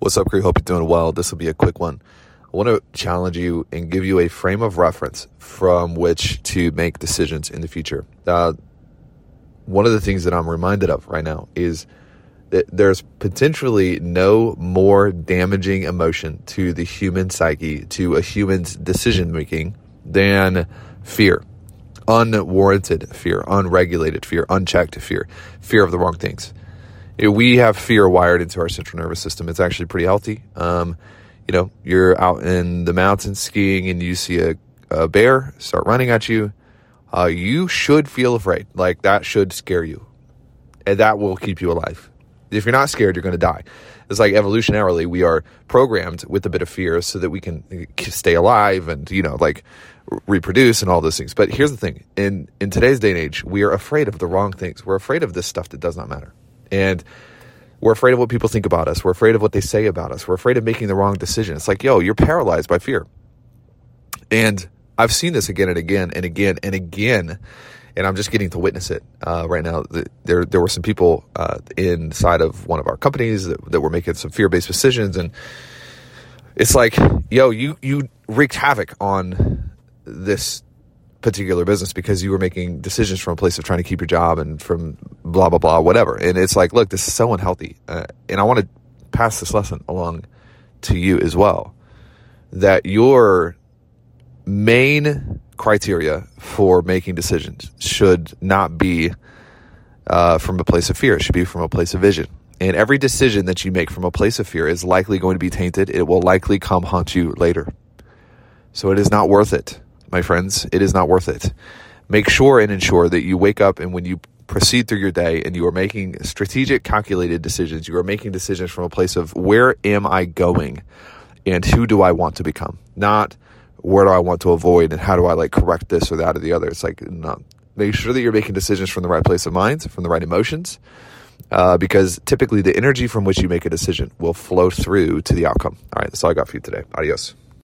What's up, crew? Hope you're doing well. This will be a quick one. I want to challenge you and give you a frame of reference from which to make decisions in the future. Uh, one of the things that I'm reminded of right now is that there's potentially no more damaging emotion to the human psyche, to a human's decision making, than fear. Unwarranted fear, unregulated fear, unchecked fear, fear of the wrong things we have fear wired into our central nervous system. It's actually pretty healthy. Um, you know, you're out in the mountains skiing and you see a, a bear start running at you. Uh, you should feel afraid. Like that should scare you. And that will keep you alive. If you're not scared, you're going to die. It's like evolutionarily, we are programmed with a bit of fear so that we can stay alive and, you know, like reproduce and all those things. But here's the thing in, in today's day and age, we are afraid of the wrong things. We're afraid of this stuff that does not matter. And we're afraid of what people think about us. We're afraid of what they say about us. We're afraid of making the wrong decision. It's like, yo, you're paralyzed by fear. And I've seen this again and again and again and again. And I'm just getting to witness it uh, right now. There, there were some people uh, inside of one of our companies that, that were making some fear-based decisions, and it's like, yo, you you wreaked havoc on this particular business because you were making decisions from a place of trying to keep your job and from blah blah blah whatever. And it's like look this is so unhealthy. Uh, and i want to pass this lesson along to you as well that your main criteria for making decisions should not be uh, from a place of fear. It should be from a place of vision. And every decision that you make from a place of fear is likely going to be tainted. It will likely come haunt you later. So it is not worth it my friends. It is not worth it. Make sure and ensure that you wake up and when you proceed through your day and you are making strategic, calculated decisions, you are making decisions from a place of where am I going and who do I want to become? Not where do I want to avoid and how do I like correct this or that or the other. It's like, no. Make sure that you're making decisions from the right place of mind, from the right emotions. Uh, because typically the energy from which you make a decision will flow through to the outcome. All right, that's all I got for you today. Adios.